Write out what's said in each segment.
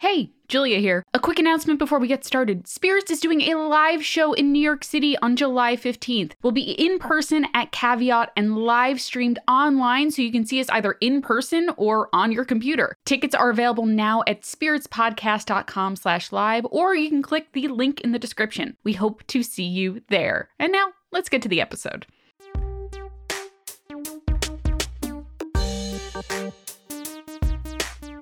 Hey, Julia here. A quick announcement before we get started. Spirits is doing a live show in New York City on July 15th. We'll be in person at Caveat and live streamed online so you can see us either in person or on your computer. Tickets are available now at spiritspodcast.com slash live or you can click the link in the description. We hope to see you there. And now, let's get to the episode.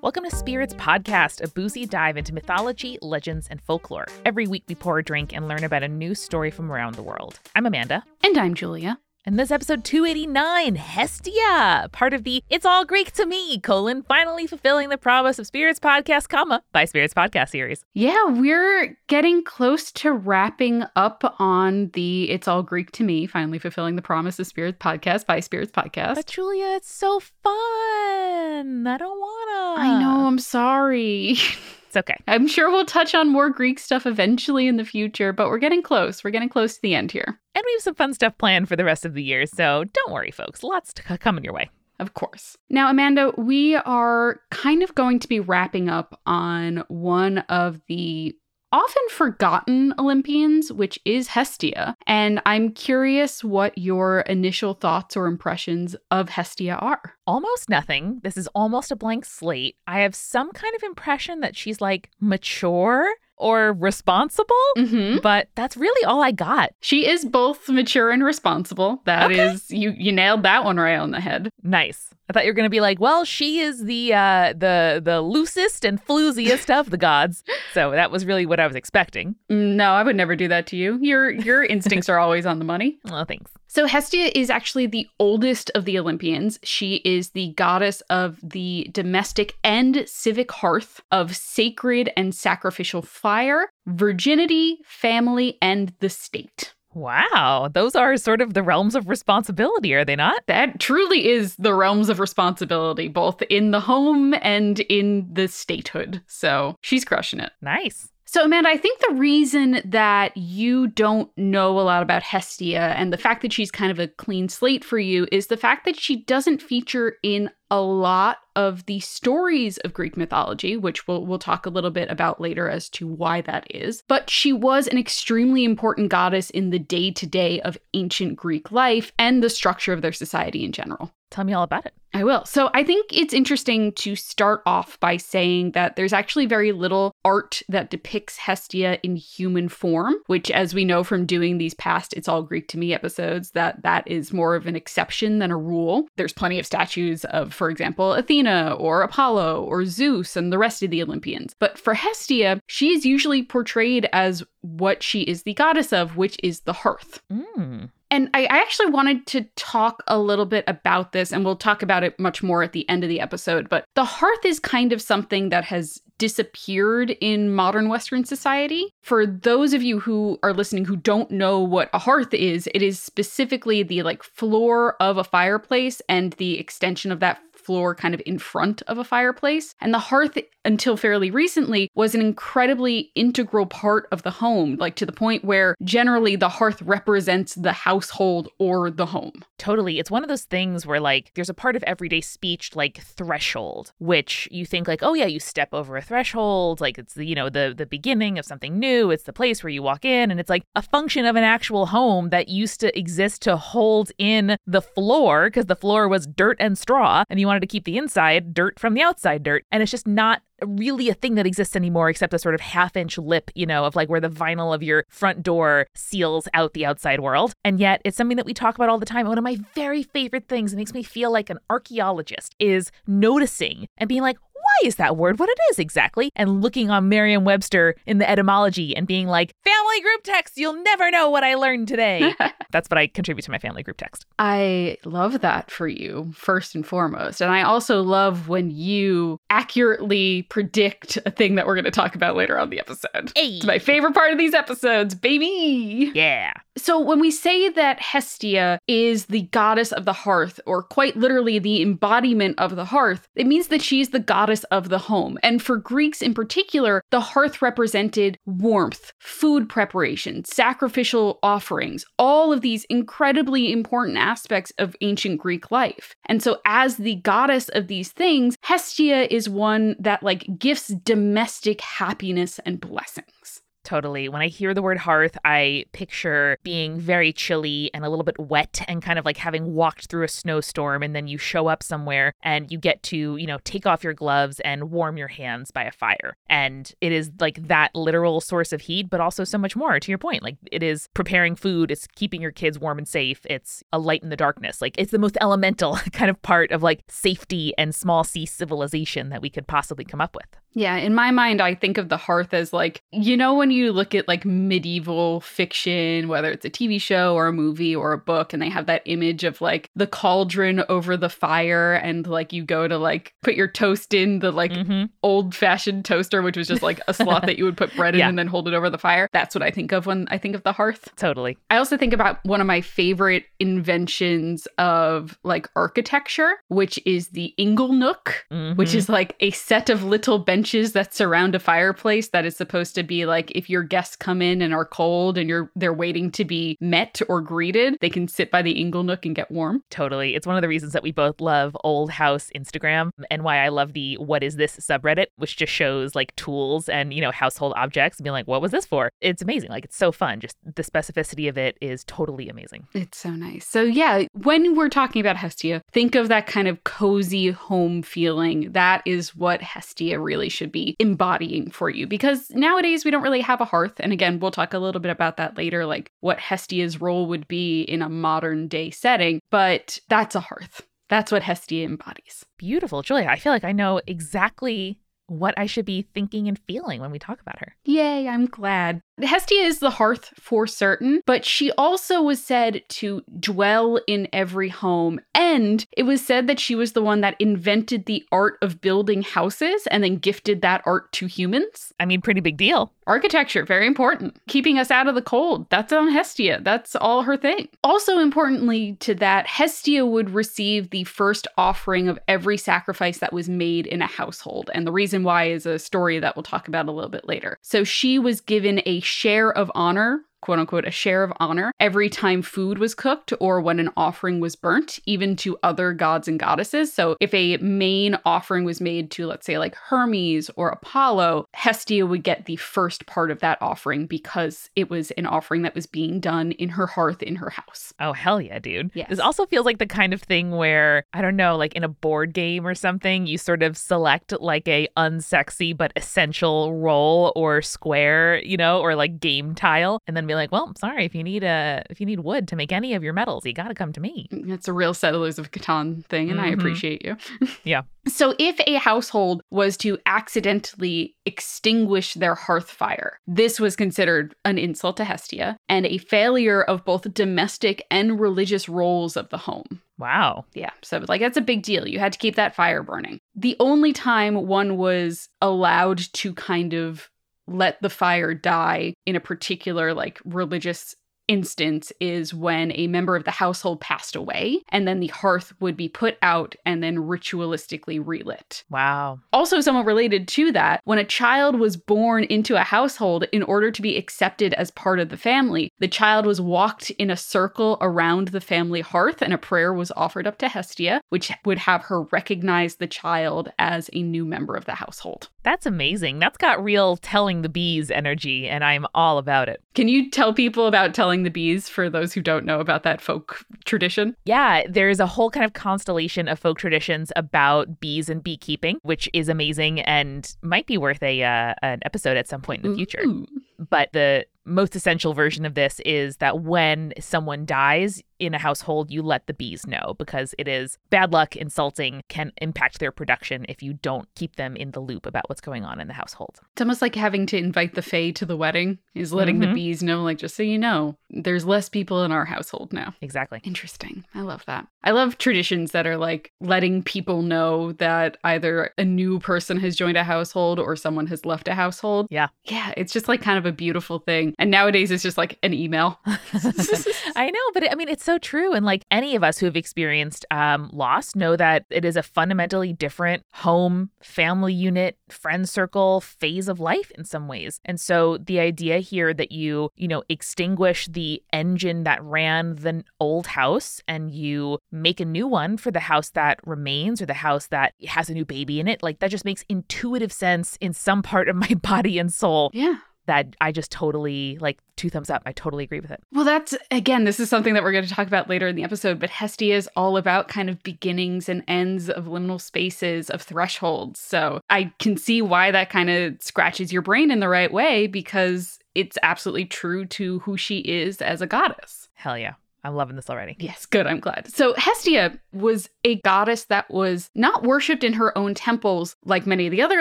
Welcome to Spirits Podcast, a boozy dive into mythology, legends, and folklore. Every week we pour a drink and learn about a new story from around the world. I'm Amanda. And I'm Julia. And this episode 289, Hestia, part of the It's All Greek to Me, colon, finally fulfilling the promise of Spirits Podcast, comma, by Spirits Podcast series. Yeah, we're getting close to wrapping up on the It's All Greek to Me, finally fulfilling the promise of Spirits Podcast by Spirits Podcast. But Julia, it's so fun. I don't wanna. I know, I'm sorry. It's okay. I'm sure we'll touch on more Greek stuff eventually in the future, but we're getting close. We're getting close to the end here. And we have some fun stuff planned for the rest of the year, so don't worry, folks. Lots to coming your way. Of course. Now, Amanda, we are kind of going to be wrapping up on one of the often forgotten Olympians, which is Hestia. And I'm curious what your initial thoughts or impressions of Hestia are. Almost nothing. This is almost a blank slate. I have some kind of impression that she's like mature or responsible, Mm-hmm. but that's really all I got. She is both mature and responsible. That is, Okay. you you nailed that one right on the head. Nice. I thought you were gonna be like, well, she is the uh, the the loosest and flooziest of the gods. So that was really what I was expecting. No, I would never do that to you. Your your instincts are always on the money. Well, thanks. So Hestia is actually the oldest of the Olympians. She is the goddess of the domestic and civic hearth, of sacred and sacrificial fire, virginity, family, and the state. Wow, those are sort of the realms of responsibility, are they not? That truly is the realms of responsibility, both in the home and in the statehood. So she's crushing it. Nice. So, Amanda, I think the reason that you don't know a lot about Hestia and the fact that she's kind of a clean slate for you is the fact that she doesn't feature in a lot of the stories of Greek mythology, which we'll, we'll talk a little bit about later as to why that is. But she was an extremely important goddess in the day to day of ancient Greek life and the structure of their society in general. Tell me all about it. I will. So I think it's interesting to start off by saying that there's actually very little art that depicts Hestia in human form, which as we know from doing these past It's All Greek to Me episodes, that that is more of an exception than a rule. There's plenty of statues of, for example, Athena or Apollo or Zeus and the rest of the Olympians. But for Hestia, she is usually portrayed as what she is the goddess of, which is the hearth. Mm. And I, I actually wanted to talk a little bit about this, and we'll talk about it much more at the end of the episode. But the hearth is kind of something that has disappeared in modern Western society. For those of you who are listening who don't know what a hearth is, it is specifically the like floor of a fireplace and the extension of that floor kind of in front of a fireplace. And the hearth, until fairly recently, was an incredibly integral part of the home, like to the point where generally the hearth represents the household or the home. Totally. It's one of those things where, like, there's a part of everyday speech, like threshold, which you think, like, oh, yeah, you step over a threshold. Like, it's the, you know, the, the beginning of something new. It's the place where you walk in. And it's like a function of an actual home that used to exist to hold in the floor because the floor was dirt and straw. And you wanted to keep the inside dirt from the outside dirt. And it's just not really a thing that exists anymore except a sort of half inch lip, you know, of like where the vinyl of your front door seals out the outside world. And yet it's something that we talk about all the time. One of my very favorite things, it makes me feel like an archaeologist, is noticing and being like, is that word what it is exactly? And looking on Merriam Webster in the etymology and being like, family group text, you'll never know what I learned today. That's what I contribute to my family group text. I love that for you, first and foremost. And I also love when you accurately predict a thing that we're going to talk about later on the episode. Hey. It's my favorite part of these episodes, baby. Yeah. So, when we say that Hestia is the goddess of the hearth, or quite literally the embodiment of the hearth, it means that she's the goddess of the home. And for Greeks in particular, the hearth represented warmth, food preparation, sacrificial offerings, all of these incredibly important aspects of ancient Greek life. And so, as the goddess of these things, Hestia is one that like gifts domestic happiness and blessings. Totally. When I hear the word hearth, I picture being very chilly and a little bit wet and kind of like having walked through a snowstorm and then you show up somewhere and you get to, you know, take off your gloves and warm your hands by a fire. And it is like that literal source of heat, but also so much more to your point. Like it is preparing food, it's keeping your kids warm and safe, it's a light in the darkness. Like it's the most elemental kind of part of like safety and small c civilization that we could possibly come up with. Yeah, in my mind, I think of the hearth as like, you know, when you look at like medieval fiction, whether it's a TV show or a movie or a book, and they have that image of like the cauldron over the fire, and like you go to like put your toast in the like mm-hmm. old fashioned toaster, which was just like a slot that you would put bread in yeah. and then hold it over the fire. That's what I think of when I think of the hearth. Totally. I also think about one of my favorite inventions of like architecture, which is the inglenook, mm-hmm. which is like a set of little benches benches that surround a fireplace that is supposed to be like if your guests come in and are cold and you're they're waiting to be met or greeted, they can sit by the inglenook and get warm. Totally. It's one of the reasons that we both love Old House Instagram and why I love the what is this subreddit, which just shows like tools and, you know, household objects and being like, what was this for? It's amazing. Like it's so fun. Just the specificity of it is totally amazing. It's so nice. So yeah, when we're talking about Hestia, think of that kind of cozy home feeling. That is what Hestia really should be embodying for you because nowadays we don't really have a hearth. And again, we'll talk a little bit about that later, like what Hestia's role would be in a modern day setting, but that's a hearth. That's what Hestia embodies. Beautiful. Julia, I feel like I know exactly what I should be thinking and feeling when we talk about her. Yay, I'm glad. Hestia is the hearth for certain, but she also was said to dwell in every home. And it was said that she was the one that invented the art of building houses and then gifted that art to humans. I mean, pretty big deal. Architecture, very important. Keeping us out of the cold. That's on Hestia. That's all her thing. Also, importantly to that, Hestia would receive the first offering of every sacrifice that was made in a household. And the reason why is a story that we'll talk about a little bit later. So she was given a share of honor quote unquote, a share of honor every time food was cooked or when an offering was burnt, even to other gods and goddesses. So if a main offering was made to, let's say, like Hermes or Apollo, Hestia would get the first part of that offering because it was an offering that was being done in her hearth in her house. Oh, hell yeah, dude. Yes. This also feels like the kind of thing where, I don't know, like in a board game or something, you sort of select like a unsexy but essential role or square, you know, or like game tile, and then be like, well, sorry, if you need a if you need wood to make any of your metals, you got to come to me. It's a real settlers of Catan thing, and mm-hmm. I appreciate you. yeah. So, if a household was to accidentally extinguish their hearth fire, this was considered an insult to Hestia and a failure of both domestic and religious roles of the home. Wow. Yeah. So, like, that's a big deal. You had to keep that fire burning. The only time one was allowed to kind of let the fire die in a particular like religious instance is when a member of the household passed away, and then the hearth would be put out and then ritualistically relit. Wow. Also, somewhat related to that, when a child was born into a household, in order to be accepted as part of the family, the child was walked in a circle around the family hearth, and a prayer was offered up to Hestia, which would have her recognize the child as a new member of the household. That's amazing. That's got real telling the bees energy, and I'm all about it. Can you tell people about telling the bees for those who don't know about that folk tradition? Yeah, there's a whole kind of constellation of folk traditions about bees and beekeeping, which is amazing and might be worth a uh, an episode at some point in the future. Ooh. But the most essential version of this is that when someone dies in a household, you let the bees know because it is bad luck, insulting, can impact their production if you don't keep them in the loop about what's going on in the household. It's almost like having to invite the Fae to the wedding, is letting mm-hmm. the bees know, like, just so you know, there's less people in our household now. Exactly. Interesting. I love that. I love traditions that are like letting people know that either a new person has joined a household or someone has left a household. Yeah. Yeah. It's just like kind of a beautiful thing. And nowadays it's just like an email. I know, but it, I mean, it's so true. And like any of us who have experienced um, loss know that it is a fundamentally different home, family unit, friend circle, phase of life in some ways. And so the idea here that you, you know, extinguish the engine that ran the old house and you make a new one for the house that remains or the house that has a new baby in it, like that just makes intuitive sense in some part of my body and soul. Yeah that I just totally like two thumbs up. I totally agree with it. Well, that's again, this is something that we're going to talk about later in the episode, but Hestia is all about kind of beginnings and ends of liminal spaces, of thresholds. So I can see why that kind of scratches your brain in the right way because it's absolutely true to who she is as a goddess. Hell yeah. I'm loving this already. Yes, good. I'm glad. So, Hestia was a goddess that was not worshipped in her own temples like many of the other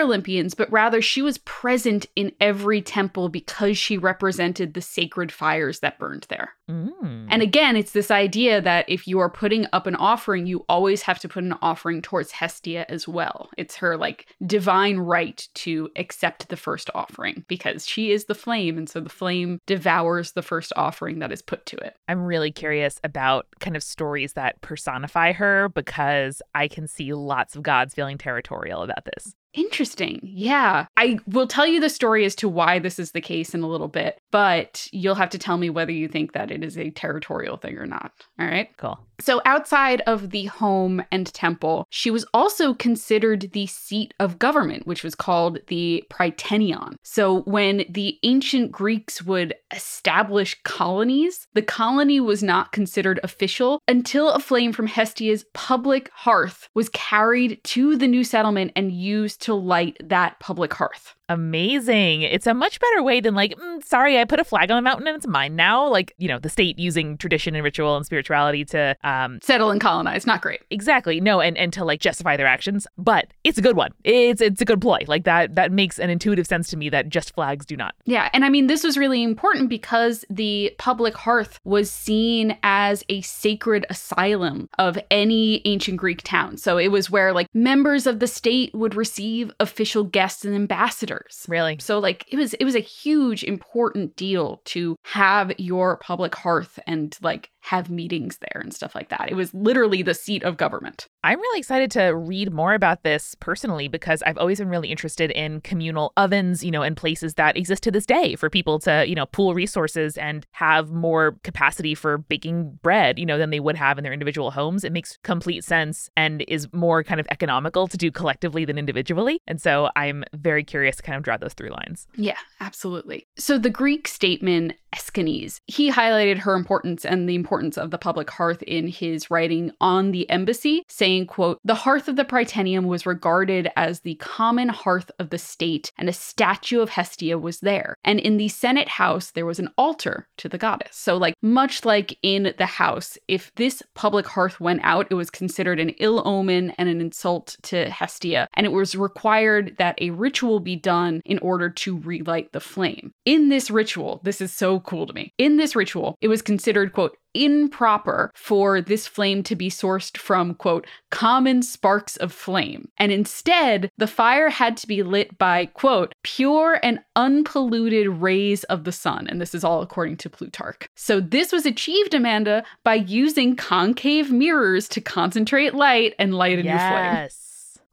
Olympians, but rather she was present in every temple because she represented the sacred fires that burned there. Mm. And again, it's this idea that if you are putting up an offering, you always have to put an offering towards Hestia as well. It's her like divine right to accept the first offering because she is the flame. And so the flame devours the first offering that is put to it. I'm really curious about kind of stories that personify her because I can see lots of gods feeling territorial about this. Interesting. Yeah. I will tell you the story as to why this is the case in a little bit, but you'll have to tell me whether you think that it is a territorial thing or not. All right. Cool. So, outside of the home and temple, she was also considered the seat of government, which was called the Prytaneon. So, when the ancient Greeks would establish colonies, the colony was not considered official until a flame from Hestia's public hearth was carried to the new settlement and used to light that public hearth. Amazing. It's a much better way than like, mm, sorry, I put a flag on the mountain and it's mine now. Like, you know, the state using tradition and ritual and spirituality to um settle and colonize. Not great. Exactly. No, and, and to like justify their actions. But it's a good one. It's it's a good ploy. Like that that makes an intuitive sense to me that just flags do not. Yeah. And I mean this was really important because the public hearth was seen as a sacred asylum of any ancient Greek town. So it was where like members of the state would receive official guests and ambassadors Really? So like it was it was a huge important deal to have your public hearth and like have meetings there and stuff like that. It was literally the seat of government. I'm really excited to read more about this personally because I've always been really interested in communal ovens, you know, and places that exist to this day for people to, you know, pool resources and have more capacity for baking bread, you know, than they would have in their individual homes. It makes complete sense and is more kind of economical to do collectively than individually. And so I'm very curious to kind of draw those through lines. Yeah, absolutely. So the Greek statesman Aeschines, he highlighted her importance and the importance of the public hearth in his writing on the embassy, saying, quote, The hearth of the Prytaneum was regarded as the common hearth of the state, and a statue of Hestia was there. And in the Senate house, there was an altar to the goddess. So, like, much like in the house, if this public hearth went out, it was considered an ill omen and an insult to Hestia, and it was required that a ritual be done in order to relight the flame. In this ritual, this is so cool to me. In this ritual, it was considered, quote, improper for this flame to be sourced from, quote, common sparks of flame. And instead, the fire had to be lit by, quote, pure and unpolluted rays of the sun. And this is all according to Plutarch. So this was achieved, Amanda, by using concave mirrors to concentrate light and light a yes. new flame.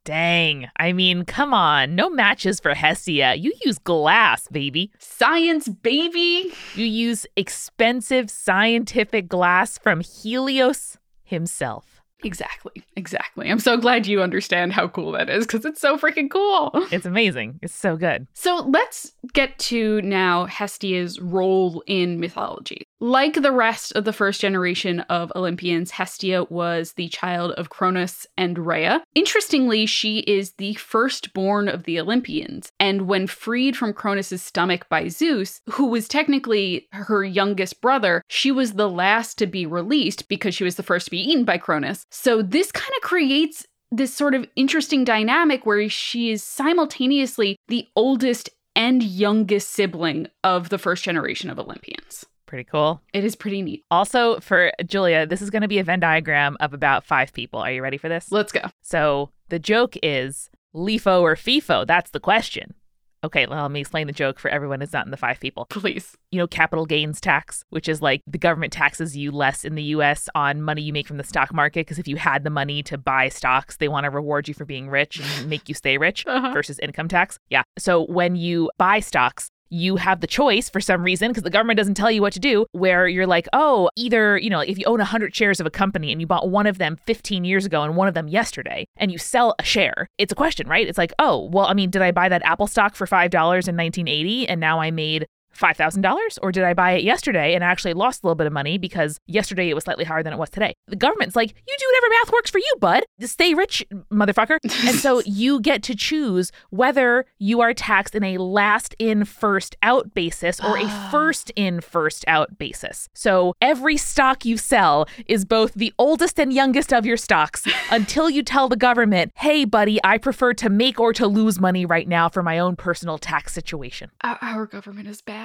Dang. I mean, come on. No matches for Hestia. You use glass, baby. Science, baby. You use expensive scientific glass from Helios himself. Exactly. Exactly. I'm so glad you understand how cool that is because it's so freaking cool. It's amazing. It's so good. So let's get to now Hestia's role in mythology. Like the rest of the first generation of Olympians, Hestia was the child of Cronus and Rhea. Interestingly, she is the firstborn of the Olympians, and when freed from Cronus's stomach by Zeus, who was technically her youngest brother, she was the last to be released because she was the first to be eaten by Cronus. So this kind of creates this sort of interesting dynamic where she is simultaneously the oldest and youngest sibling of the first generation of Olympians. Pretty cool. It is pretty neat. Also, for Julia, this is going to be a Venn diagram of about five people. Are you ready for this? Let's go. So the joke is LIFO or FIFO? That's the question. Okay, well, let me explain the joke for everyone who's not in the five people. Please. You know, capital gains tax, which is like the government taxes you less in the US on money you make from the stock market. Because if you had the money to buy stocks, they want to reward you for being rich and make you stay rich Uh-huh. versus income tax. Yeah. So when you buy stocks, you have the choice for some reason because the government doesn't tell you what to do where you're like oh either you know if you own 100 shares of a company and you bought one of them 15 years ago and one of them yesterday and you sell a share it's a question right? It's like oh well i mean did i buy that apple stock for $5 in 1980 and now i made $5,000? Or did I buy it yesterday and actually lost a little bit of money because yesterday it was slightly higher than it was today? The government's like, you do whatever math works for you, bud. Just stay rich, motherfucker. and so you get to choose whether you are taxed in a last in, first out basis or a ah. first in, first out basis. So every stock you sell is both the oldest and youngest of your stocks until you tell the government, hey, buddy, I prefer to make or to lose money right now for my own personal tax situation. Our government is bad.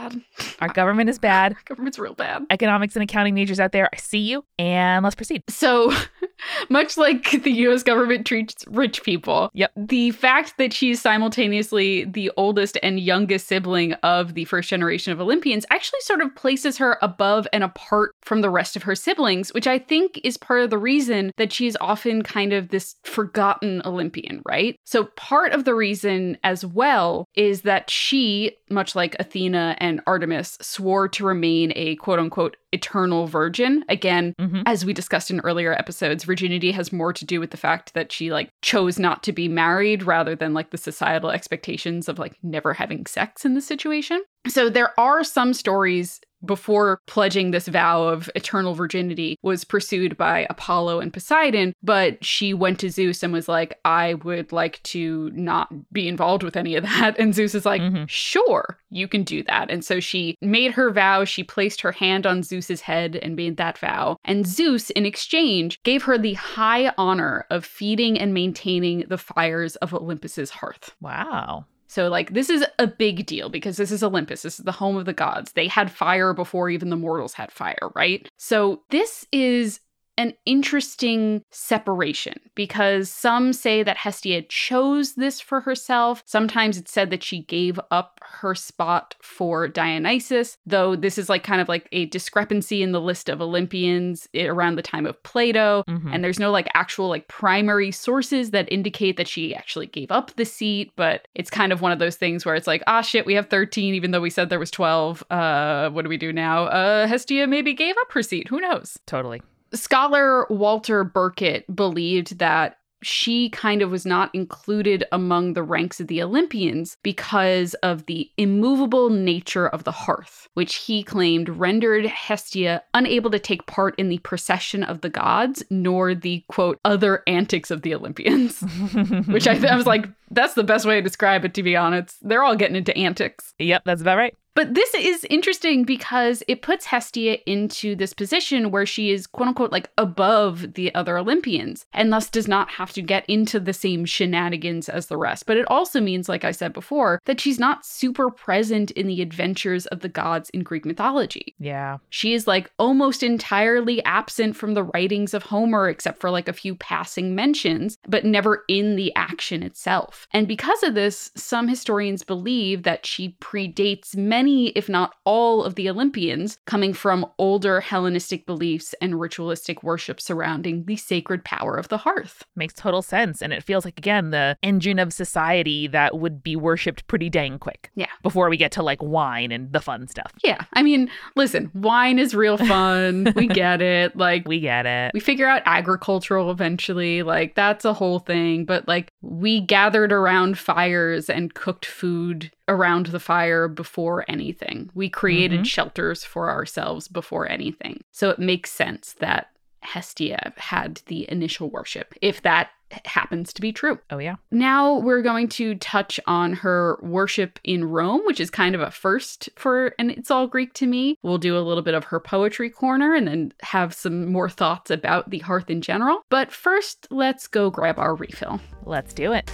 Our government is bad. Our government's real bad. Economics and accounting majors out there, I see you. And let's proceed. So, much like the US government treats rich people, Yep. the fact that she's simultaneously the oldest and youngest sibling of the first generation of Olympians actually sort of places her above and apart from the rest of her siblings, which I think is part of the reason that she's often kind of this forgotten Olympian, right? So, part of the reason as well is that she, much like Athena and Artemis, swore to remain a quote unquote eternal virgin. Again, Mhm. as we discussed in earlier episodes, virginity has more to do with the fact that she like chose not to be married rather than like the societal expectations of like never having sex in the situation. So there are some stories before pledging this vow of eternal virginity was pursued by Apollo and Poseidon, but she went to Zeus and was like, I would like to not be involved with any of that. And Zeus is like, Mhm. sure, you can do that. And so she made her vow. She placed her hand on Zeus's head and made that vow. And Zeus, in exchange, gave her the high honor of feeding and maintaining the fires of Olympus's hearth. Wow. So, like, this is a big deal because this is Olympus. This is the home of the gods. They had fire before even the mortals had fire, right? So, this is an interesting separation because some say that Hestia chose this for herself. Sometimes it's said that she gave up her spot for Dionysus, though this is like kind of like a discrepancy in the list of Olympians around the time of Plato. Mhm. And there's no like actual like primary sources that indicate that she actually gave up the seat, but it's kind of one of those things where it's like, ah shit, we have 13 even though we said there was 12. Uh what do we do now? Uh Hestia maybe gave up her seat. Who knows? Totally. Scholar Walter Burkert believed that she kind of was not included among the ranks of the Olympians because of the immovable nature of the hearth, which he claimed rendered Hestia unable to take part in the procession of the gods, nor the quote, other antics of the Olympians. which I, I was like, that's the best way to describe it, to be honest. They're all getting into antics. Yep, that's about right. But this is interesting because it puts Hestia into this position where she is, quote unquote, like above the other Olympians and thus does not have to get into the same shenanigans as the rest. But it also means, like I said before, that she's not super present in the adventures of the gods in Greek mythology. Yeah. She is like almost entirely absent from the writings of Homer, except for like a few passing mentions, but never in the action itself. And because of this, some historians believe that she predates many, if not all, of the Olympians, coming from older Hellenistic beliefs and ritualistic worship surrounding the sacred power of the hearth. Makes total sense. And it feels like, again, the engine of society that would be worshipped pretty dang quick. Yeah. Before we get to like wine and the fun stuff. Yeah, I mean, listen, wine is real fun. we get it. Like, We get it. we figure out agricultural eventually like that's a whole thing but like we gathered around fires and cooked food around the fire before anything we created Mhm. shelters for ourselves before anything so it makes sense that hestia had the initial worship if that happens to be true Oh, yeah. now we're going to touch on her worship in Rome, which is kind of a first for and it's all Greek to me. We'll do a little bit of her poetry corner and then have some more thoughts about the hearth in general. But first, let's go grab our refill. Let's do it.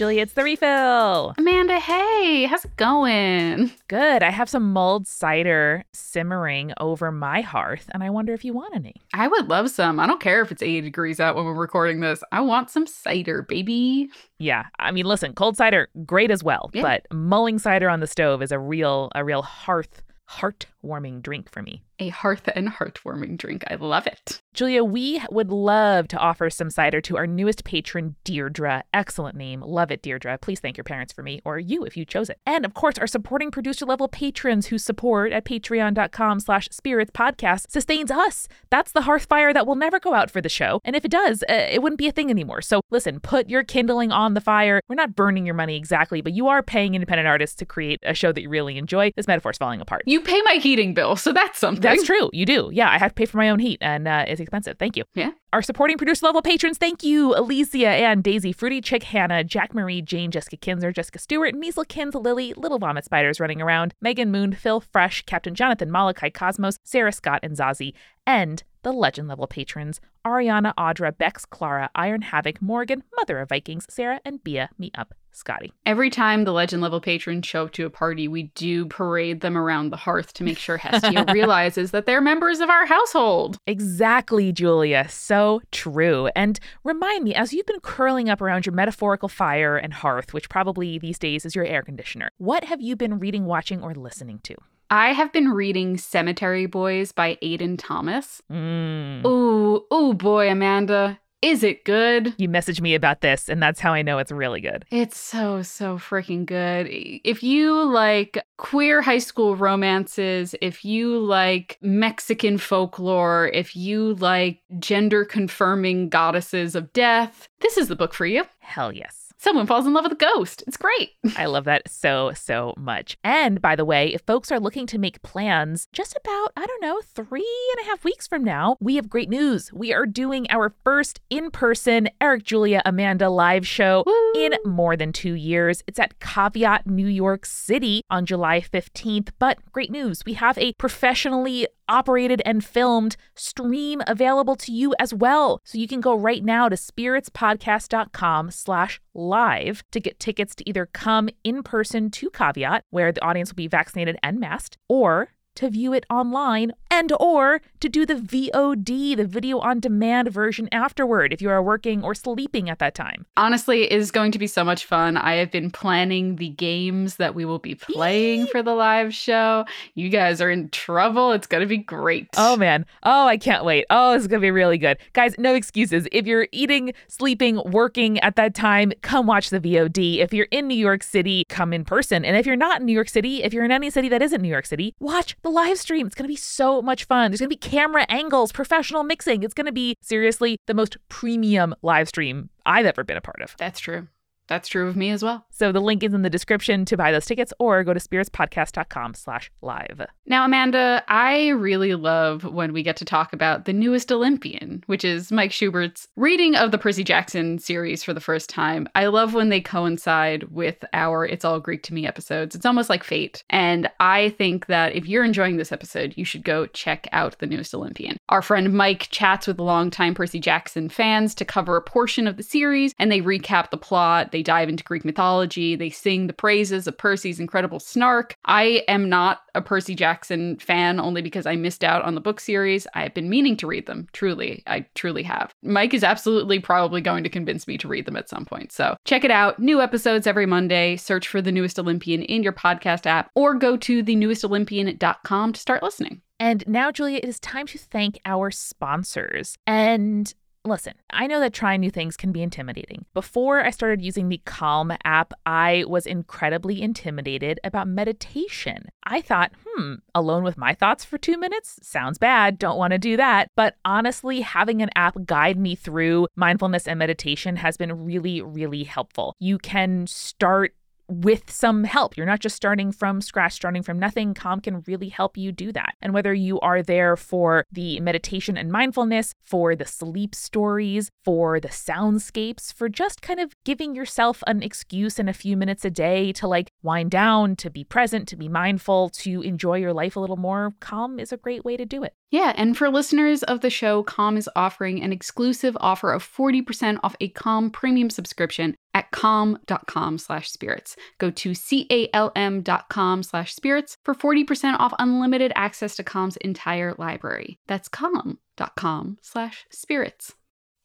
Julia, it's the refill. Amanda, hey, how's it going? Good. I have some mulled cider simmering over my hearth, and I wonder if you want any. I would love some. I don't care if it's 80 degrees out when we're recording this. I want some cider, baby. Yeah. I mean, listen, cold cider, great as well, Yeah. but mulling cider on the stove is a real, a real hearth, heartwarming drink for me. A hearth and heartwarming drink. I love it. Julia, we would love to offer some cider to our newest patron, Deirdre. Excellent name. Love it, Deirdre. Please thank your parents for me, or you if you chose it. And of course, our supporting producer level patrons who support at patreon.com slash spirits podcast sustains us. That's the hearth fire that will never go out for the show. And if it does, uh, it wouldn't be a thing anymore. So listen, put your kindling on the fire. We're not burning your money exactly, but you are paying independent artists to create a show that you really enjoy. This metaphor's falling apart. You pay my heating bill, so that's something. That's true. You do. Yeah, I have to pay for my own heat, and uh, it's expensive. Thank you. Yeah. Our supporting producer level patrons, thank you, Alicia and Daisy, Fruity Chick, Hannah, Jack Marie, Jane, Jessica Kinzer, Jessica Stewart, Measlekins, Lily, Little Vomit Spiders running around, Megan Moon, Phil Fresh, Captain Jonathan, Malachi Cosmos, Sarah Scott, and Zazie, and the legend level patrons, Ariana, Audra, Bex, Clara, Iron Havoc, Morgan, Mother of Vikings, Sarah, and Bia, me up, Scotty. Every time the legend level patrons show up to a party, we do parade them around the hearth to make sure Hestia realizes that they're members of our household. Exactly, Julia. So true. And remind me, as you've been curling up around your metaphorical fire and hearth, which probably these days is your air conditioner, what have you been reading, watching, or listening to? I have been reading Cemetery Boys by Aiden Thomas. Mm. Ooh, ooh boy, Amanda. Is it good? You messaged me about this, and that's how I know it's really good. It's so, so freaking good. If you like queer high school romances, if you like Mexican folklore, if you like gender confirming goddesses of death, this is the book for you. Hell yes. Someone falls in love with a ghost. It's great. I love that so, so much. And by the way, if folks are looking to make plans just about, I don't know, three and a half weeks from now, we have great news. We are doing our first in person Eric, Julia, Amanda live show Woo. in more than two years. It's at Caveat, New York City on July 15th. But great news, we have a professionally operated and filmed stream available to you as well. So you can go right now to spiritspodcast.com slash live to get tickets to either come in person to Caveat, where the audience will be vaccinated and masked, or to view it online and or to do the VOD, the video on demand version afterward if you are working or sleeping at that time. Honestly, it is going to be so much fun. I have been planning the games that we will be playing for the live show. You guys are in trouble. It's going to be great. Oh man. Oh, I can't wait. Oh, this is going to be really good. Guys, no excuses. If you're eating, sleeping, working at that time, come watch the VOD. If you're in New York City, come in person. And if you're not in New York City, if you're in any city that isn't New York City, watch the live stream. It's going to be so much fun. There's going to be camera angles, professional mixing. It's going to be seriously the most premium live stream I've ever been a part of. That's true. That's true of me as well. So the link is in the description to buy those tickets or go to spiritspodcast.com slash live. Now, Amanda, I really love when we get to talk about the newest Olympian, which is Mike Schubert's reading of the Percy Jackson series for the first time. I love when they coincide with our It's All Greek to Me episodes. It's almost like fate. And I think that if you're enjoying this episode, you should go check out the newest Olympian. Our friend Mike chats with longtime Percy Jackson fans to cover a portion of the series, and they recap the plot. They dive into Greek mythology. They sing the praises of Percy's incredible snark. I am not a Percy Jackson fan only because I missed out on the book series. I have been meaning to read them. Truly, I truly have. Mike is absolutely probably going to convince me to read them at some point. So check it out. New episodes every Monday. Search for The Newest Olympian in your podcast app or go to thenewestolympian.com to start listening. And now, Julia, it is time to thank our sponsors. And listen, I know that trying new things can be intimidating. Before I started using the Calm app, I was incredibly intimidated about meditation. I thought, hmm, alone with my thoughts for two minutes? Sounds bad. Don't want to do that. But honestly, having an app guide me through mindfulness and meditation has been really, really helpful. You can start with some help. You're not just starting from scratch, starting from nothing. Calm can really help you do that. And whether you are there for the meditation and mindfulness, for the sleep stories, for the soundscapes, for just kind of giving yourself an excuse in a few minutes a day to like wind down, to be present, to be mindful, to enjoy your life a little more, Calm is a great way to do it. Yeah, and for listeners of the show, Calm is offering an exclusive offer of 40% off a Calm premium subscription at calm.com slash spirits. Go to C-A-L-M.com slash spirits for 40% off unlimited access to Calm's entire library. That's calm.com slash spirits.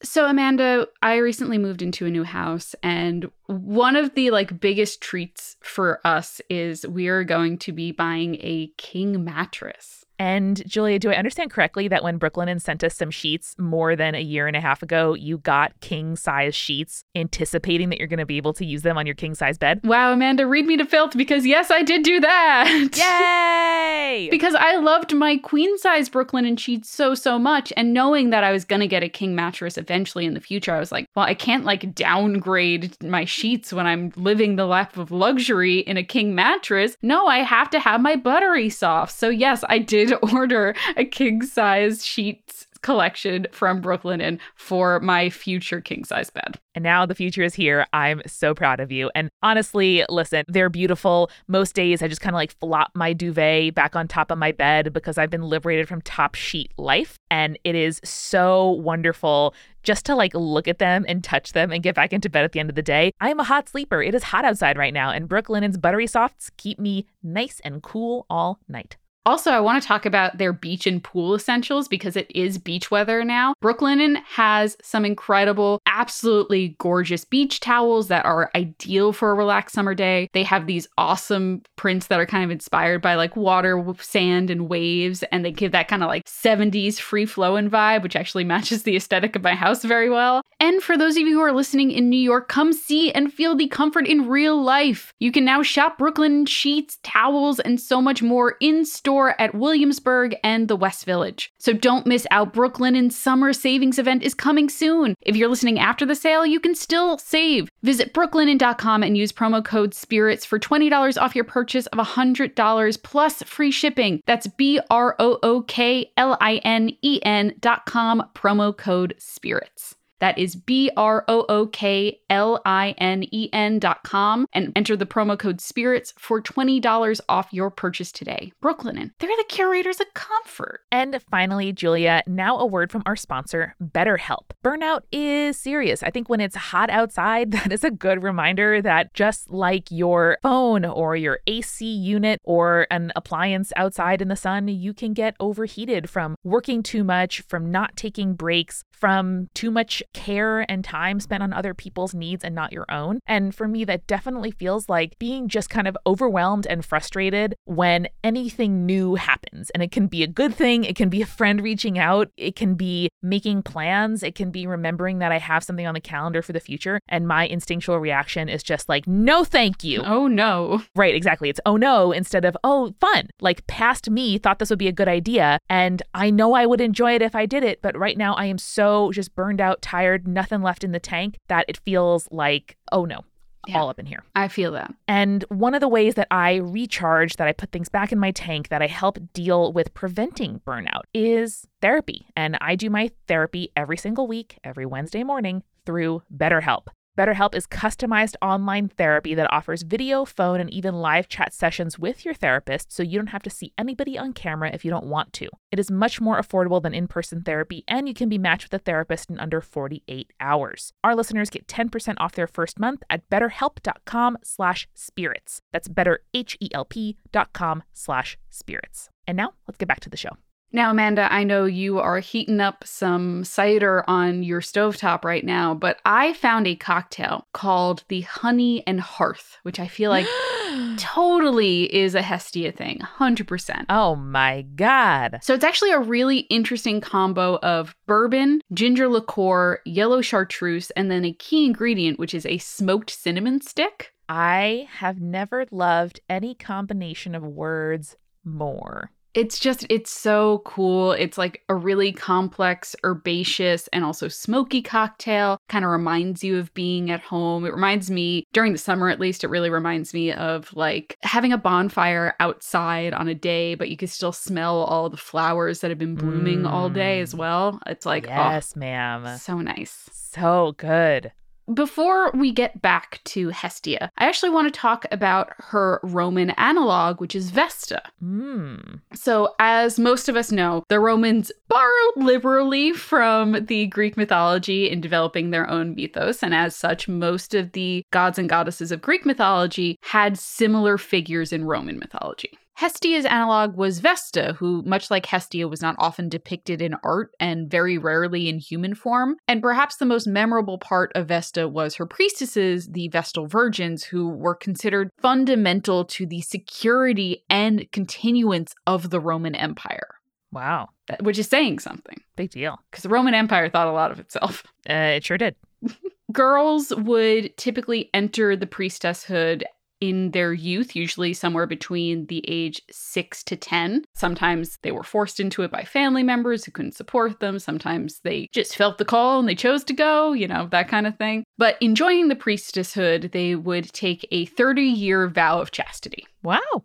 So Amanda, I recently moved into a new house and one of the like biggest treats for us is we are going to be buying a king mattress. And Julia, do I understand correctly that when Brooklinen sent us some sheets more than a year and a half ago, you got king size sheets, anticipating that you're going to be able to use them on your king size bed? Wow, Amanda, read me to filth because yes, I did do that. Yay! because I loved my queen size Brooklinen sheets so, so much. And knowing that I was going to get a king mattress eventually in the future, I was like, well, I can't like downgrade my sheets when I'm living the life of luxury in a king mattress. No, I have to have my buttery soft. So, yes, I did order a king size sheets collection from Brooklyn Brooklinen for my future king size bed. And now the future is here. I'm so proud of you. And honestly, listen, they're beautiful. Most days I just kind of like flop my duvet back on top of my bed because I've been liberated from top sheet life. And it is so wonderful just to like look at them and touch them and get back into bed at the end of the day. I am a hot sleeper. It is hot outside right now, and Brooklinen's buttery softs keep me nice and cool all night. Also, I want to talk about their beach and pool essentials because it is beach weather now. Brooklinen has some incredible, absolutely gorgeous beach towels that are ideal for a relaxed summer day. They have these awesome prints that are kind of inspired by like water, sand, and waves, and they give that kind of like 70s free flowing vibe, which actually matches the aesthetic of my house very well. And for those of you who are listening in New York, come see and feel the comfort in real life. You can now shop Brooklinen sheets, towels, and so much more in store store at Williamsburg and the West Village. So don't miss out. Brooklinen's summer savings event is coming soon. If you're listening after the sale, you can still save. Visit brooklinen.com and use promo code SPIRITS for $20 off your purchase of $100 plus free shipping. That's B R O O K L I N E N.com, promo code SPIRITS. That is B R O O K L I N E N dot com and enter the promo code SPIRITS for $20 off your purchase today. Brooklinen, they're the curators of comfort. And finally, Julia, now a word from our sponsor, BetterHelp. Burnout is serious. I think when it's hot outside, that is a good reminder that just like your phone or your AC unit or an appliance outside in the sun, you can get overheated from working too much, from not taking breaks, from too much care and time spent on other people's needs and not your own. And for me, that definitely feels like being just kind of overwhelmed and frustrated when anything new happens. And it can be a good thing, it can be a friend reaching out, it can be making plans, it can be remembering that I have something on the calendar for the future. And my instinctual reaction is just like, no, thank you. Oh, no. Right, exactly. It's oh no instead of oh, fun. Like past me thought this would be a good idea. And I know I would enjoy it if I did it. But right now I am so just burned out, tired, nothing left in the tank that it feels like, oh no, yeah, all up in here. I feel that. And one of the ways that I recharge, that I put things back in my tank, that I help deal with preventing burnout is therapy. And I do my therapy every single week, every Wednesday morning through BetterHelp. BetterHelp is customized online therapy that offers video, phone, and even live chat sessions with your therapist so you don't have to see anybody on camera if you don't want to. It is much more affordable than in person therapy, and you can be matched with a therapist in under 48 hours. Our listeners get 10% off their first month at betterhelp.com slash spirits. That's betterhelp.com slash spirits. And now let's get back to the show. Now, Amanda, I know you are heating up some cider on your stovetop right now, but I found a cocktail called the Honey and Hearth, which I feel like totally is a Hestia thing, 100%. Oh my God. So it's actually a really interesting combo of bourbon, ginger liqueur, yellow chartreuse, and then a key ingredient, which is a smoked cinnamon stick. I have never loved any combination of words more it's just it's so cool. It's like a really complex herbaceous and also smoky cocktail. Kind of reminds you of being at home. It reminds me during the summer at least it really reminds me of like having a bonfire outside on a day but you can still smell all the flowers that have been blooming mm. all day as mm. well. It's like yes oh, ma'am. so nice. So good before we get back to Hestia, I actually want to talk about her Roman analog, which is Vesta. Mm. So, as most of us know, the Romans borrowed liberally from the Greek mythology in developing their own mythos, and as such, most of the gods and goddesses of Greek mythology had similar figures in Roman mythology. Hestia's analog was Vesta, who, much like Hestia, was not often depicted in art and very rarely in human form. And perhaps the most memorable part of Vesta was her priestesses, the Vestal Virgins, who were considered fundamental to the security and continuance of the Roman Empire. Wow. That- Which is saying something, Big deal. because the Roman Empire thought a lot of itself. Uh, it sure did. Girls would typically enter the priestesshood in their youth, usually somewhere between the age 6 to 10. Sometimes they were forced into it by family members who couldn't support them. Sometimes they just felt the call and they chose to go, you know, that kind of thing. But enjoying the priestesshood, they would take a 30 year vow of chastity. Wow.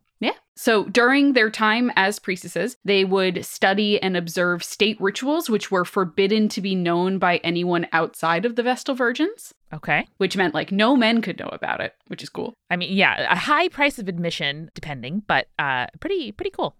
So during their time as priestesses, they would study and observe state rituals, which were forbidden to be known by anyone outside of the Vestal Virgins, Okay. which meant like no men could know about it, which is cool. I mean, yeah, a high price of admission, depending, but uh, pretty pretty cool.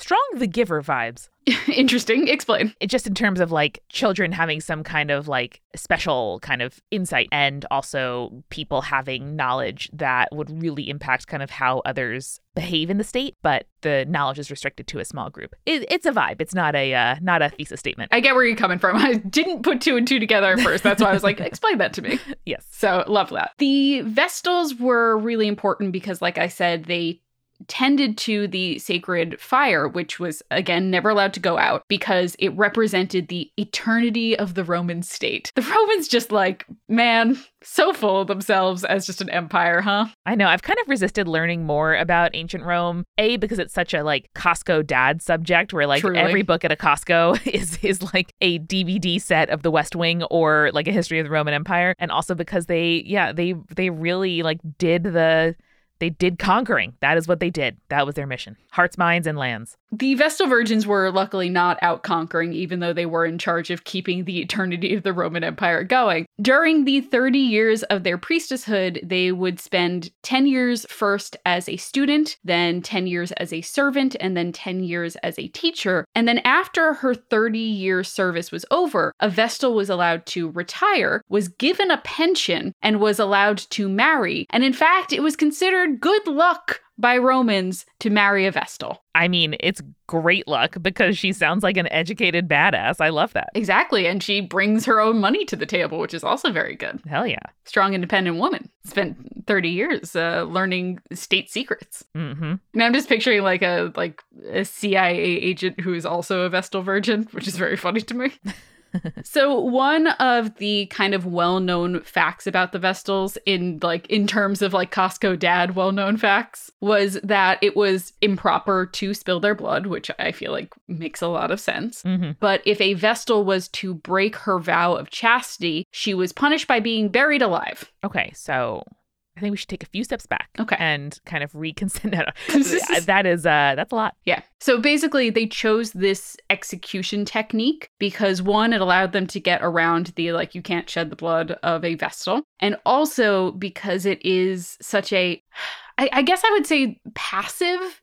Strong the giver vibes. Interesting. Explain. It just in terms of like children having some kind of like special kind of insight and also people having knowledge that would really impact kind of how others behave in the state, but the knowledge is restricted to a small group. It, it's a vibe. It's not a uh, not a thesis statement. I get where you're coming from. I didn't put two and two together at first. That's why I was like, explain that to me. yes. So love that. The Vestals were really important because, like I said, they tended to the sacred fire, which was again never allowed to go out because it represented the eternity of the Roman state. The Romans just like, man, so full of themselves as just an empire, huh? I know. I've kind of resisted learning more about ancient Rome. A because it's such a like Costco dad subject where like Truly. every book at a Costco is is like a DVD set of the West Wing or like a history of the Roman Empire and also because they yeah, they they really like did the they did conquering. That is what they did. That was their mission. Hearts, minds and lands. The Vestal Virgins were luckily not out conquering, even though they were in charge of keeping the eternity of the Roman Empire going. During the 30 years of their priestesshood, they would spend 10 years first as a student, then 10 years as a servant, and then 10 years as a teacher. And then after her 30 year service was over, a Vestal was allowed to retire, was given a pension, and was allowed to marry. And in fact, it was considered good luck by Romans to marry a Vestal. I mean, it's great luck because she sounds like an educated badass. I love that. Exactly. And she brings her own money to the table, which is also very good. Hell yeah. Strong, independent woman. Spent 30 years uh, learning state secrets. Mm-hmm. And I'm just picturing like a like a CIA agent who is also a Vestal Virgin, which is very funny to me. so one of the kind of well-known facts about the Vestals in like in terms of like Costco dad well-known facts was that it was improper to spill their blood, which I feel like makes a lot of sense. Mm-hmm. But if a Vestal was to break her vow of chastity, she was punished by being buried alive. Okay, so I think we should take a few steps back. Okay. And kind of reconsider. That is uh that's a lot. Yeah. So basically, they chose this execution technique because one, it allowed them to get around the like, you can't shed the blood of a Vestal. And also because it is such a, I, I guess I would say passive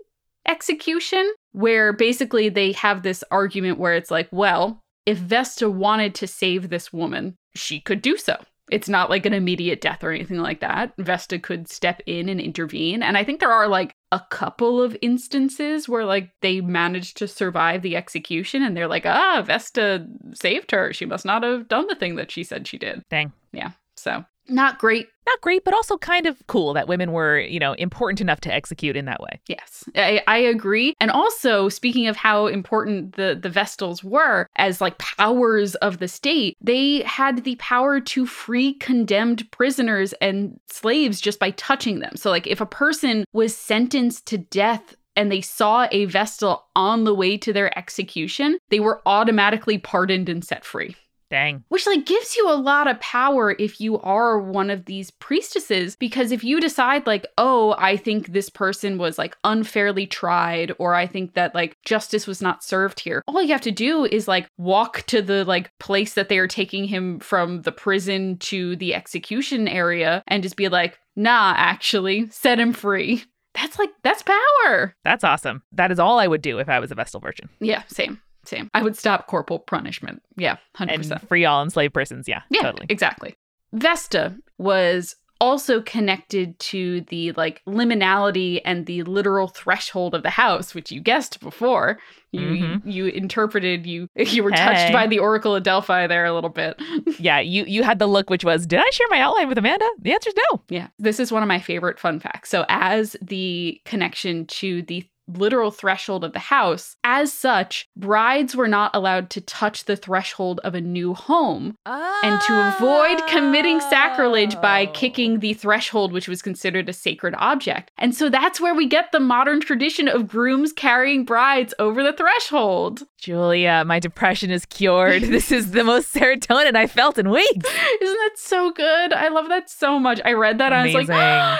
execution, where basically they have this argument where it's like, well, if Vesta wanted to save this woman, she could do so. It's not like an immediate death or anything like that. Vesta could step in and intervene. And I think there are like a couple of instances where like they managed to survive the execution and they're like, ah, Vesta saved her. She must not have done the thing that she said she did. Dang. Yeah. So not great. Not great, but also kind of cool that women were, you know, important enough to execute in that way. Yes, I, I agree. And also, speaking of how important the, the Vestals were as like powers of the state, they had the power to free condemned prisoners and slaves just by touching them. So, like, if a person was sentenced to death and they saw a Vestal on the way to their execution, they were automatically pardoned and set free. Dang. Which like gives you a lot of power if you are one of these priestesses because if you decide like, "Oh, I think this person was like unfairly tried or I think that like justice was not served here." All you have to do is like walk to the like place that they are taking him from the prison to the execution area and just be like, "Nah, actually, set him free." That's like that's power. That's awesome. That is all I would do if I was a Vestal Virgin. Yeah, same. Same. I would stop corporal punishment. Yeah, 100%. And free all enslaved persons. Yeah, yeah, totally. exactly. Vesta was also connected to the like liminality and the literal threshold of the house, which you guessed before. You Mhm. you, you interpreted you you were touched Hey. by the Oracle of Delphi there a little bit. Yeah, you you had the look which was, did I share my outline with Amanda? The answer is no. yeah. This is one of my favorite fun facts. So as the connection to the literal threshold of the house, as such, brides were not allowed to touch the threshold of a new home and to avoid committing sacrilege by Oh. kicking the threshold, which was considered a sacred object. And so that's where we get the modern tradition of grooms carrying brides over the threshold. Julia, my depression is cured. this is the most serotonin I felt in weeks. Isn't that so good? I love that so much. I read that and I was like,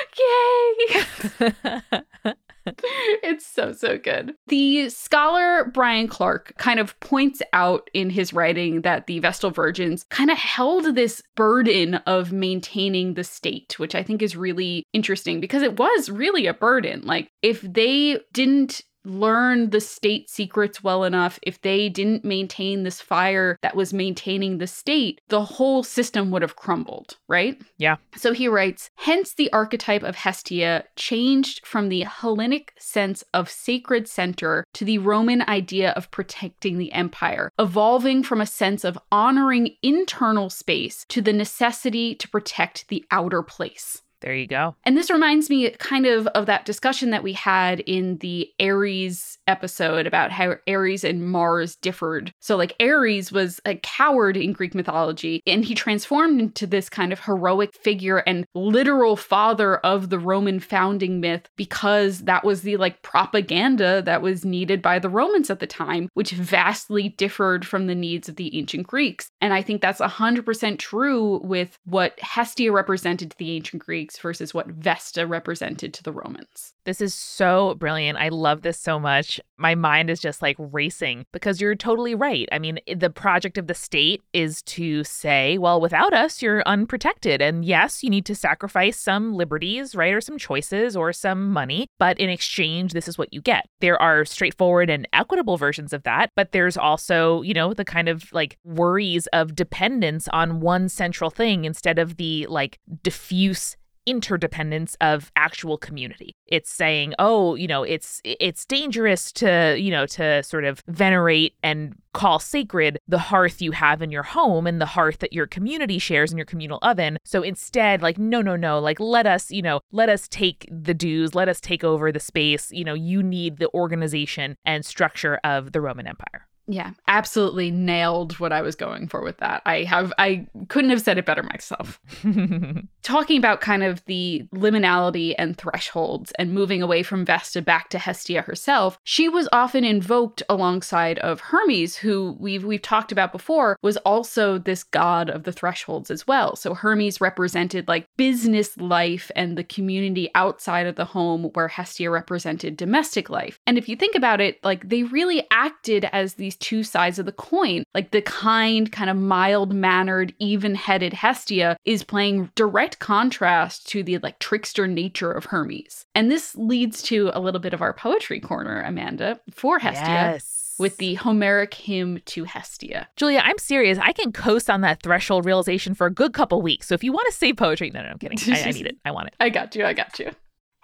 yay! it's so, so good. The scholar Brian Clark kind of points out in his writing that the Vestal Virgins kind of held this burden of maintaining the state, which I think is really interesting because it was really a burden. Like, if they didn't learn the state secrets well enough, if they didn't maintain this fire that was maintaining the state, the whole system would have crumbled, right? Yeah. So he writes, hence the archetype of Hestia changed from the Hellenic sense of sacred center to the Roman idea of protecting the empire, evolving from a sense of honoring internal space to the necessity to protect the outer place. There you go. And this reminds me kind of of that discussion that we had in the Ares episode about how Ares and Mars differed. So, like, Ares was a coward in Greek mythology, and he transformed into this kind of heroic figure and literal father of the Roman founding myth because that was the like propaganda that was needed by the Romans at the time, which vastly differed from the needs of the ancient Greeks. And I think that's 100% true with what Hestia represented to the ancient Greeks versus what Vesta represented to the Romans. This is so brilliant. I love this so much. My mind is just like racing because you're totally right. I mean, the project of the state is to say, well, without us, you're unprotected. And yes, you need to sacrifice some liberties, right? Or some choices or some money. But in exchange, this is what you get. There are straightforward and equitable versions of that. But there's also, you know, the kind of like worries of dependence on one central thing instead of the like diffuse interdependence of actual community. It's saying, "Oh, you know, it's it's dangerous to, you know, to sort of venerate and call sacred the hearth you have in your home and the hearth that your community shares in your communal oven. So instead, like no, no, no, like let us, you know, let us take the dues, let us take over the space. You know, you need the organization and structure of the Roman Empire." Yeah, absolutely nailed what I was going for with that. I have I couldn't have said it better myself. Talking about kind of the liminality and thresholds and moving away from Vesta back to Hestia herself, she was often invoked alongside of Hermes, who we've we've talked about before, was also this god of the thresholds as well. So Hermes represented like business life and the community outside of the home where Hestia represented domestic life. And if you think about it, like they really acted as these two sides of the coin. Like the kind, kind of mild mannered, even headed Hestia is playing direct contrast to the like trickster nature of Hermes. And this leads to a little bit of our poetry corner, Amanda, for Hestia. Yes. With the Homeric hymn to Hestia. Julia, I'm serious. I can coast on that threshold realization for a good couple weeks. So if you want to say poetry, no, no, I'm kidding. I, I need it. I want it. I got you, I got you.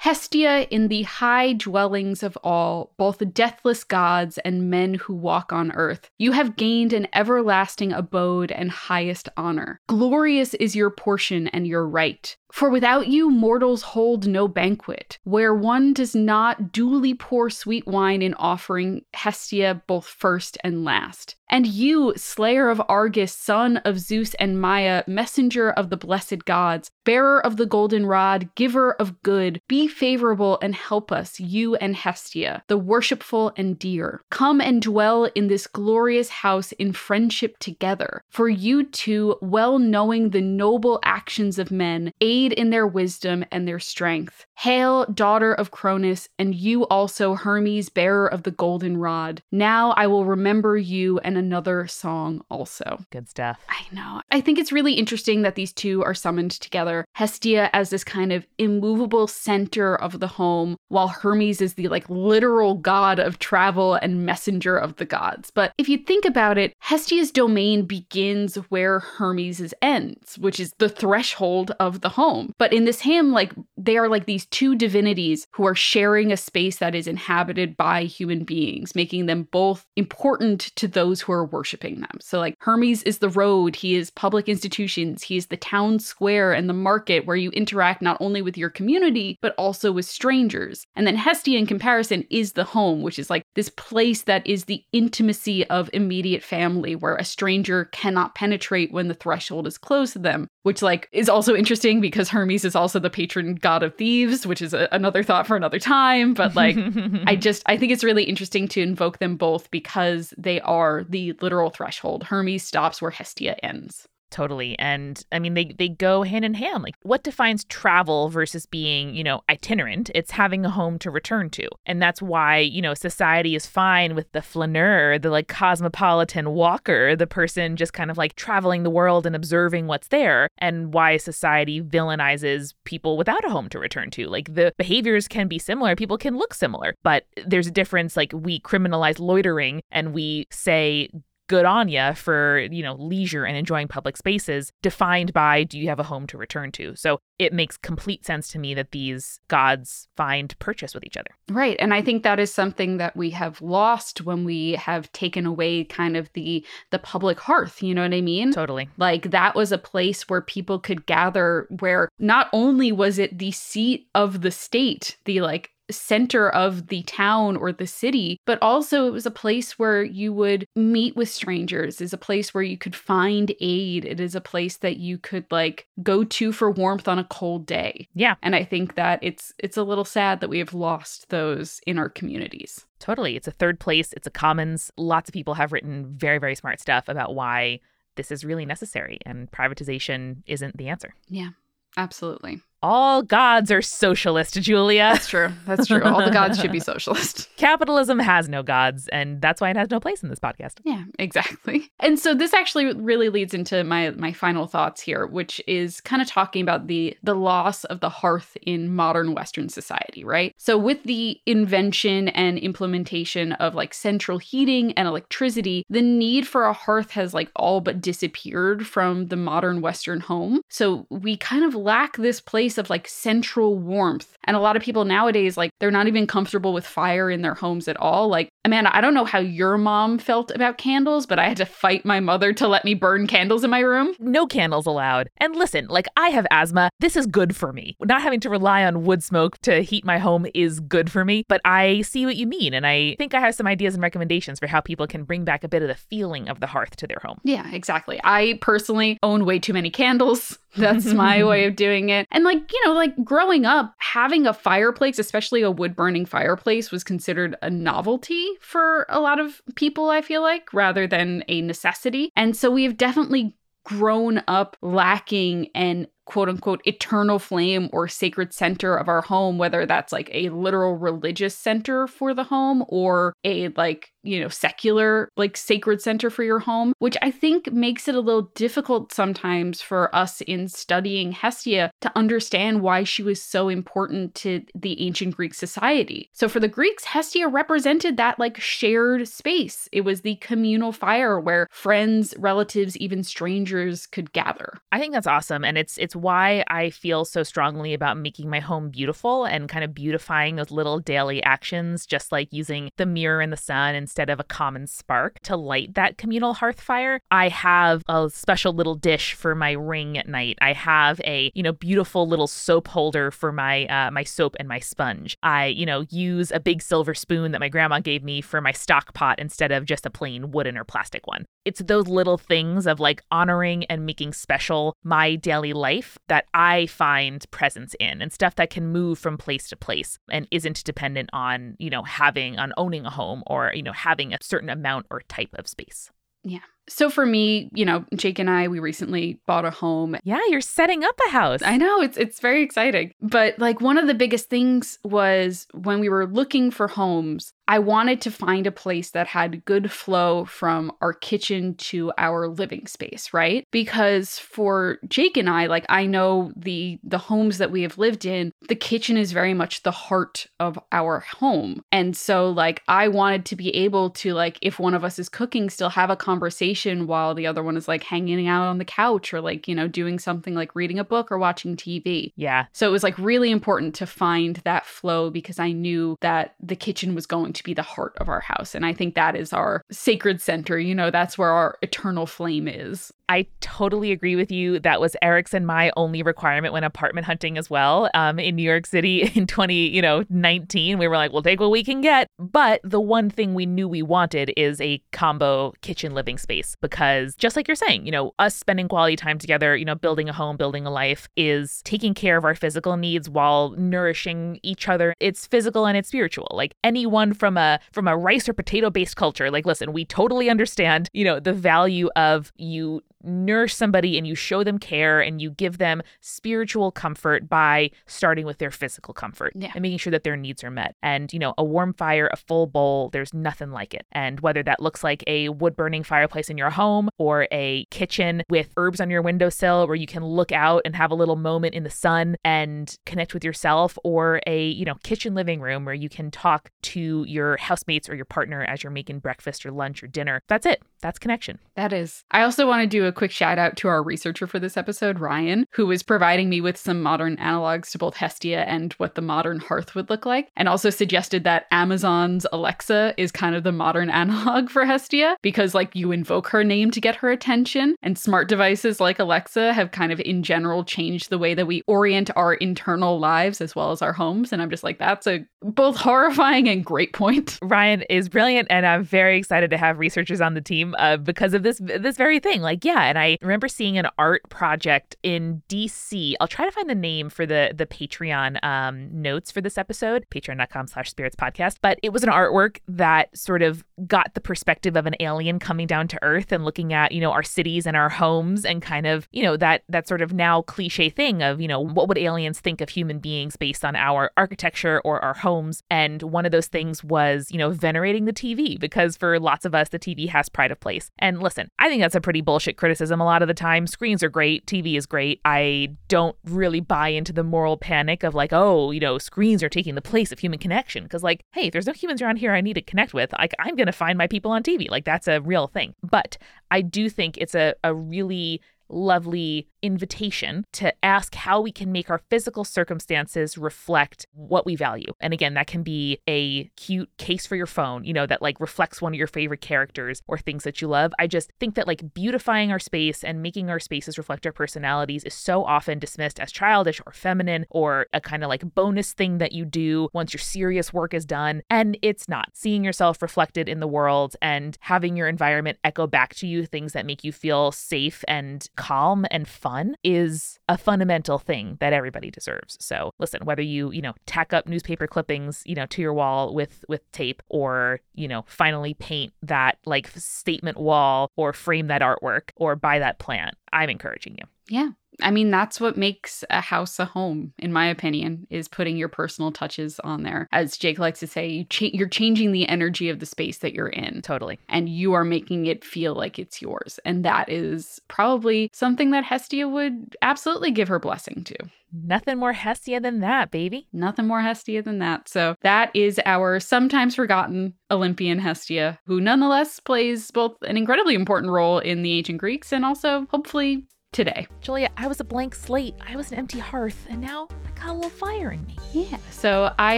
Hestia in the high dwellings of all, both deathless gods and men who walk on earth, you have gained an everlasting abode and highest honor. Glorious is your portion and your right. For without you, mortals hold no banquet, where one does not duly pour sweet wine in offering Hestia both first and last. And you, slayer of Argus, son of Zeus and Maia, messenger of the blessed gods, bearer of the golden rod, giver of good, be favorable and help us, you and Hestia, the worshipful and dear. Come and dwell in this glorious house in friendship together. For you two, well knowing the noble actions of men, aid in their wisdom and their strength. Hail, daughter of Cronus, and you also, Hermes, bearer of the golden rod. Now I will remember you and another song also. Good stuff. I know. I think it's really interesting that these two are summoned together. Hestia as this kind of immovable center of the home, while Hermes is the like literal god of travel and messenger of the gods. But if you think about it, Hestia's domain begins where Hermes's ends, which is the threshold of the home. But in this hymn, like they are like these two divinities who are sharing a space that is inhabited by human beings, making them both important to those who are worshiping them. So, like, Hermes is the road, he is public institutions, he is the town square and the market where you interact not only with your community, but also with strangers. And then Hestia, in comparison, is the home, which is like this place that is the intimacy of immediate family where a stranger cannot penetrate when the threshold is closed to them, which, like, is also interesting because Hermes is also the patron god of thieves, which is a- another thought for another time. But, like, I just, I think it's really interesting to invoke them both because they are the literal threshold. Hermes stops where Hestia ends. Totally. And I mean, they, they go hand in hand. Like, what defines travel versus being, you know, itinerant? It's having a home to return to. And that's why, you know, society is fine with the flaneur, the like cosmopolitan walker, the person just kind of like traveling the world and observing what's there, and why society villainizes people without a home to return to. Like, the behaviors can be similar, people can look similar, but there's a difference. Like, we criminalize loitering and we say, good on you for, you know, leisure and enjoying public spaces defined by do you have a home to return to? So it makes complete sense to me that these gods find purchase with each other. Right. And I think that is something that we have lost when we have taken away kind of the the public hearth, you know what I mean? Totally. Like that was a place where people could gather where not only was it the seat of the state, the like center of the town or the city, but also it was a place where you would meet with strangers, is a place where you could find aid. It is a place that you could like go to for warmth on a cold day. Yeah. And I think that it's it's a little sad that we have lost those in our communities. Totally. It's a third place, it's a commons. Lots of people have written very, very smart stuff about why this is really necessary and privatization isn't the answer. Yeah. Absolutely. All gods are socialist, Julia. That's true. That's true. All the gods should be socialist. Capitalism has no gods, and that's why it has no place in this podcast. Yeah, exactly. And so this actually really leads into my my final thoughts here, which is kind of talking about the the loss of the hearth in modern Western society, right? So with the invention and implementation of like central heating and electricity, the need for a hearth has like all but disappeared from the modern Western home. So we kind of lack this place of like central warmth. And a lot of people nowadays, like, they're not even comfortable with fire in their homes at all. Like, Amanda, I don't know how your mom felt about candles, but I had to fight my mother to let me burn candles in my room. No candles allowed. And listen, like, I have asthma. This is good for me. Not having to rely on wood smoke to heat my home is good for me, but I see what you mean. And I think I have some ideas and recommendations for how people can bring back a bit of the feeling of the hearth to their home. Yeah, exactly. I personally own way too many candles. That's my way of doing it. And like, you know, like growing up, having a fireplace, especially a wood burning fireplace, was considered a novelty for a lot of people, I feel like, rather than a necessity. And so we have definitely grown up lacking an quote unquote eternal flame or sacred center of our home, whether that's like a literal religious center for the home or a like, you know, secular like sacred center for your home, which I think makes it a little difficult sometimes for us in studying Hestia to understand why she was so important to the ancient Greek society. So for the Greeks, Hestia represented that like shared space. It was the communal fire where friends, relatives, even strangers could gather. I think that's awesome. And it's it's It's why I feel so strongly about making my home beautiful and kind of beautifying those little daily actions, just like using the mirror in the sun instead of a common spark to light that communal hearth fire. I have a special little dish for my ring at night. I have a, you know, beautiful little soap holder for my uh, my soap and my sponge. I, you know, use a big silver spoon that my grandma gave me for my stock pot instead of just a plain wooden or plastic one. It's those little things of like honoring and making special my daily life that I find presence in and stuff that can move from place to place and isn't dependent on, you know, having on owning a home or, you know, having a certain amount or type of space. Yeah. So for me, you know, Jake and I, we recently bought a home. Yeah, you're setting up a house. I know it's it's very exciting. But like one of the biggest things was when we were looking for homes, I wanted to find a place that had good flow from our kitchen to our living space, right? Because for Jake and I, like I know the the homes that we have lived in, the kitchen is very much the heart of our home. And so like I wanted to be able to like if one of us is cooking still have a conversation while the other one is like hanging out on the couch or like, you know, doing something like reading a book or watching TV. Yeah. So it was like really important to find that flow because I knew that the kitchen was going to be the heart of our house. And I think that is our sacred center. You know, that's where our eternal flame is. I totally agree with you. That was Eric's and my only requirement when apartment hunting as well. Um, in New York City in 20, you know, 19, we were like, we'll take what we can get. But the one thing we knew we wanted is a combo kitchen living space because just like you're saying, you know, us spending quality time together, you know, building a home, building a life is taking care of our physical needs while nourishing each other. It's physical and it's spiritual. Like anyone from a from a rice or potato based culture, like listen, we totally understand, you know, the value of you nourish somebody and you show them care and you give them spiritual comfort by starting with their physical comfort yeah. and making sure that their needs are met. And, you know, a warm fire, a full bowl, there's nothing like it. And whether that looks like a wood burning fireplace in your home or a kitchen with herbs on your windowsill where you can look out and have a little moment in the sun and connect with yourself, or a, you know, kitchen living room where you can talk to your housemates or your partner as you're making breakfast or lunch or dinner. That's it. That's connection. That is. I also want to do a quick shout out to our researcher for this episode, Ryan, who was providing me with some modern analogs to both Hestia and what the modern hearth would look like, and also suggested that Amazon's Alexa is kind of the modern analog for Hestia because, like, you invoke her name to get her attention, and smart devices like Alexa have kind of, in general, changed the way that we orient our internal lives as well as our homes. And I'm just like, that's a both horrifying and great point. Ryan is brilliant, and I'm very excited to have researchers on the team uh, because of this this very thing. Like, yeah, and I remember seeing an art project in DC. I'll try to find the name for the the Patreon um, notes for this episode, patreon.com slash spirits podcast. But it was an artwork that sort of got the perspective of an alien coming down to Earth and looking at, you know, our cities and our homes and kind of, you know, that that sort of now cliche thing of, you know, what would aliens think of human beings based on our architecture or our homes? And one of those things was, you know, venerating the TV because for lots of us, the TV has pride of place. And listen, I think that's a pretty bullshit criticism a lot of the time. Screens are great, TV is great. I don't really buy into the moral panic of like, oh, you know, screens are taking the place of human connection. Cause like, hey, if there's no humans around here I need to connect with, like I'm gonna find my people on TV. Like that's a real thing. But I do think it's a, a really lovely invitation to ask how we can make our physical circumstances reflect what we value. And again, that can be a cute case for your phone, you know, that like reflects one of your favorite characters or things that you love. I just think that like beautifying our space and making our spaces reflect our personalities is so often dismissed as childish or feminine or a kind of like bonus thing that you do once your serious work is done. And it's not. Seeing yourself reflected in the world and having your environment echo back to you things that make you feel safe and calm and fun is a fundamental thing that everybody deserves. So listen, whether you, you know, tack up newspaper clippings, you know, to your wall with with tape or, you know, finally paint that like statement wall or frame that artwork or buy that plant, I'm encouraging you. Yeah. I mean, that's what makes a house a home, in my opinion, is putting your personal touches on there. As Jake likes to say, you cha- you're changing the energy of the space that you're in. Totally. And you are making it feel like it's yours. And that is probably something that Hestia would absolutely give her blessing to. Nothing more Hestia than that, baby. Nothing more Hestia than that. So that is our sometimes forgotten Olympian Hestia, who nonetheless plays both an incredibly important role in the ancient Greeks and also hopefully today. Julia, I was a blank slate. I was an empty hearth, and now I got a little fire in me. Yeah. So I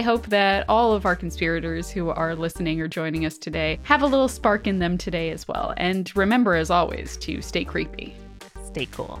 hope that all of our conspirators who are listening or joining us today have a little spark in them today as well. And remember, as always, to stay creepy. Stay cool.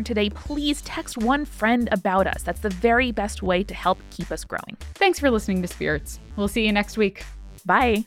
heard today, please text one friend about us. That's the very best way to help keep us growing. Thanks for listening to Spirits. We'll see you next week. Bye.